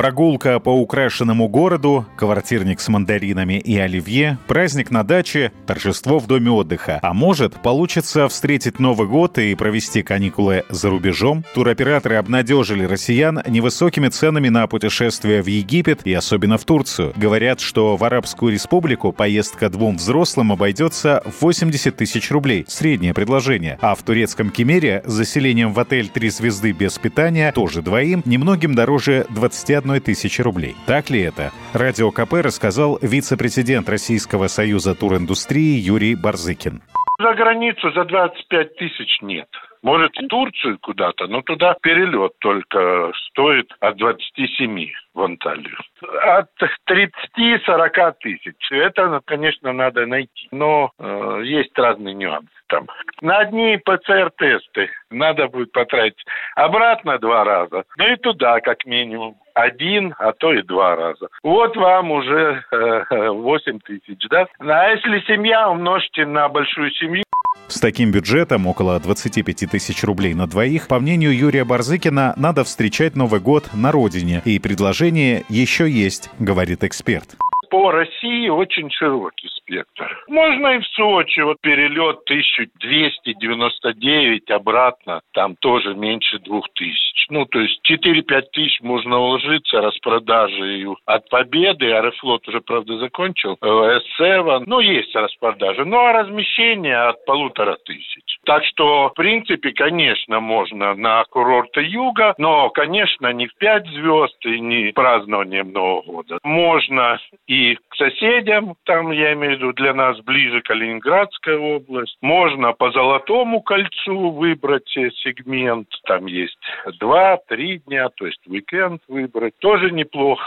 Прогулка по украшенному городу, квартирник с мандаринами и оливье, праздник на даче, торжество в доме отдыха. А может, получится встретить Новый год и провести каникулы за рубежом? Туроператоры обнадежили россиян невысокими ценами на путешествия в Египет и особенно в Турцию. Говорят, что в Арабскую республику поездка двум взрослым обойдется в 80 тысяч рублей. Среднее предложение. А в турецком Кемере заселением в отель «Три звезды» без питания, тоже двоим, немногим дороже 21 одной тысячи рублей. Так ли это? Радио КП рассказал вице-президент Российского союза туриндустрии Юрий Барзыкин. За границу за 25 тысяч нет. Может, в Турцию куда-то, но туда перелет только стоит от 27 в Анталию. От 30-40 тысяч. Это, конечно, надо найти. Но э, есть разные нюансы там. На одни ПЦР-тесты надо будет потратить обратно два раза. Ну и туда, как минимум один, а то и два раза. Вот вам уже э, 8 тысяч, да? А если семья, умножьте на большую семью, с таким бюджетом, около 25 тысяч рублей на двоих, по мнению Юрия Барзыкина, надо встречать Новый год на родине. И предложение еще есть, говорит эксперт по России очень широкий спектр. Можно и в Сочи, вот перелет 1299 обратно, там тоже меньше 2000. Ну, то есть 4-5 тысяч можно уложиться распродажи от Победы. Аэрофлот уже, правда, закончил. С-7, ну, есть распродажи. Ну, а размещение от полутора тысяч. Так что, в принципе, конечно, можно на курорты юга, но, конечно, не в пять звезд и не празднованием Нового года. Можно и к соседям, там, я имею в виду, для нас ближе Калининградская область. Можно по Золотому кольцу выбрать сегмент, там есть два-три дня, то есть уикенд выбрать, тоже неплохо.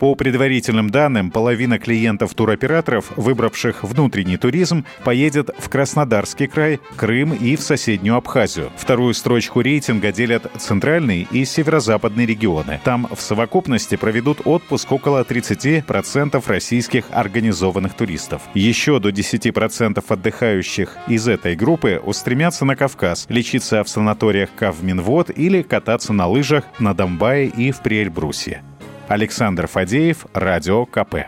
По предварительным данным, половина клиентов туроператоров, выбравших внутренний туризм, поедет в Краснодарский край, Крым и в соседнюю Абхазию. Вторую строчку рейтинга делят центральный и северо-западный регионы. Там в совокупности проведут отпуск около 30% российских организованных туристов. Еще до 10% отдыхающих из этой группы устремятся на Кавказ, лечиться в санаториях Кавминвод или кататься на лыжах на Донбайе и в Приэльбрусе. Александр Фадеев, Радио КП.